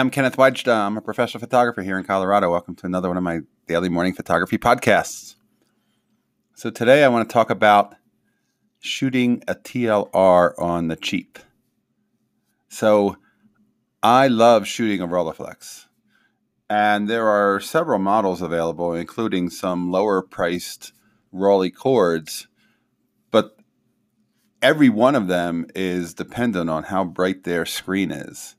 I'm Kenneth Wajda. Uh, I'm a professional photographer here in Colorado. Welcome to another one of my daily morning photography podcasts. So, today I want to talk about shooting a TLR on the cheap. So, I love shooting a Rolleiflex, and there are several models available, including some lower priced Rolleicords, but every one of them is dependent on how bright their screen is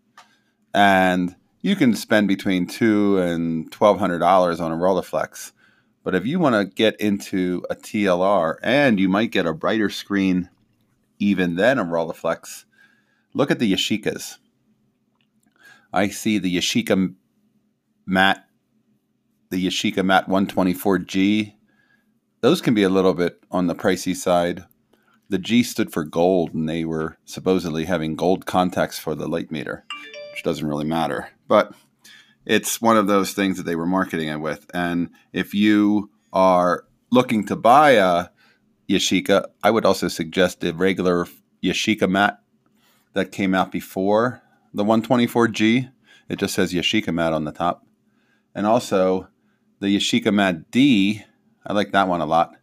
and you can spend between two and twelve hundred dollars on a Rolleiflex. But if you want to get into a TLR and you might get a brighter screen even than a Rolleiflex, look at the Yashicas. I see the Yashica Mat, the Yashica Mat 124G. Those can be a little bit on the pricey side. The G stood for gold, and they were supposedly having gold contacts for the light meter doesn't really matter. But it's one of those things that they were marketing it with. And if you are looking to buy a Yashica, I would also suggest the regular Yashica mat that came out before the 124G. It just says Yashica mat on the top. And also the Yashica mat D, I like that one a lot.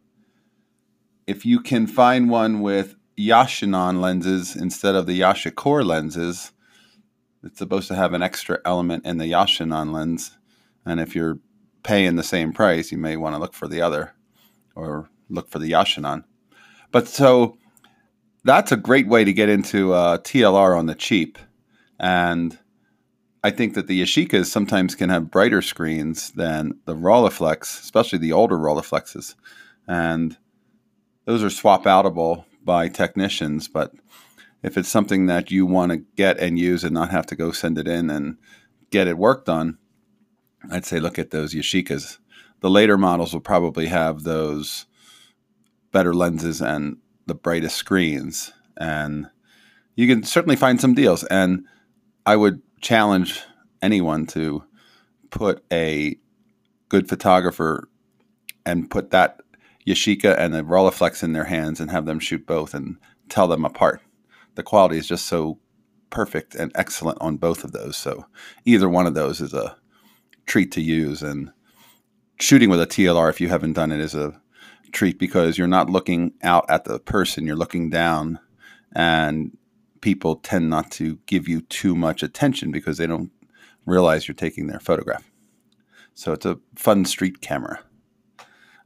If you can find one with Yashinon lenses instead of the Yashikor lenses, it's supposed to have an extra element in the Yashinon lens, and if you're paying the same price, you may want to look for the other or look for the Yashinon. But so that's a great way to get into uh, TLR on the cheap, and I think that the Yashicas sometimes can have brighter screens than the Rolleiflex, especially the older Rolleiflexes, and those are swap outable by technicians, but if it's something that you want to get and use and not have to go send it in and get it worked on, I'd say look at those Yashicas. The later models will probably have those better lenses and the brightest screens. And you can certainly find some deals. And I would challenge anyone to put a good photographer and put that Yashica and the Rolleiflex in their hands and have them shoot both and tell them apart the quality is just so perfect and excellent on both of those. So either one of those is a treat to use. And shooting with a TLR, if you haven't done it, is a treat because you're not looking out at the person, you're looking down, and people tend not to give you too much attention because they don't realize you're taking their photograph. So it's a fun street camera.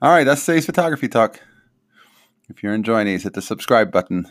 All right, that's today's photography talk. If you're enjoying these, hit the subscribe button.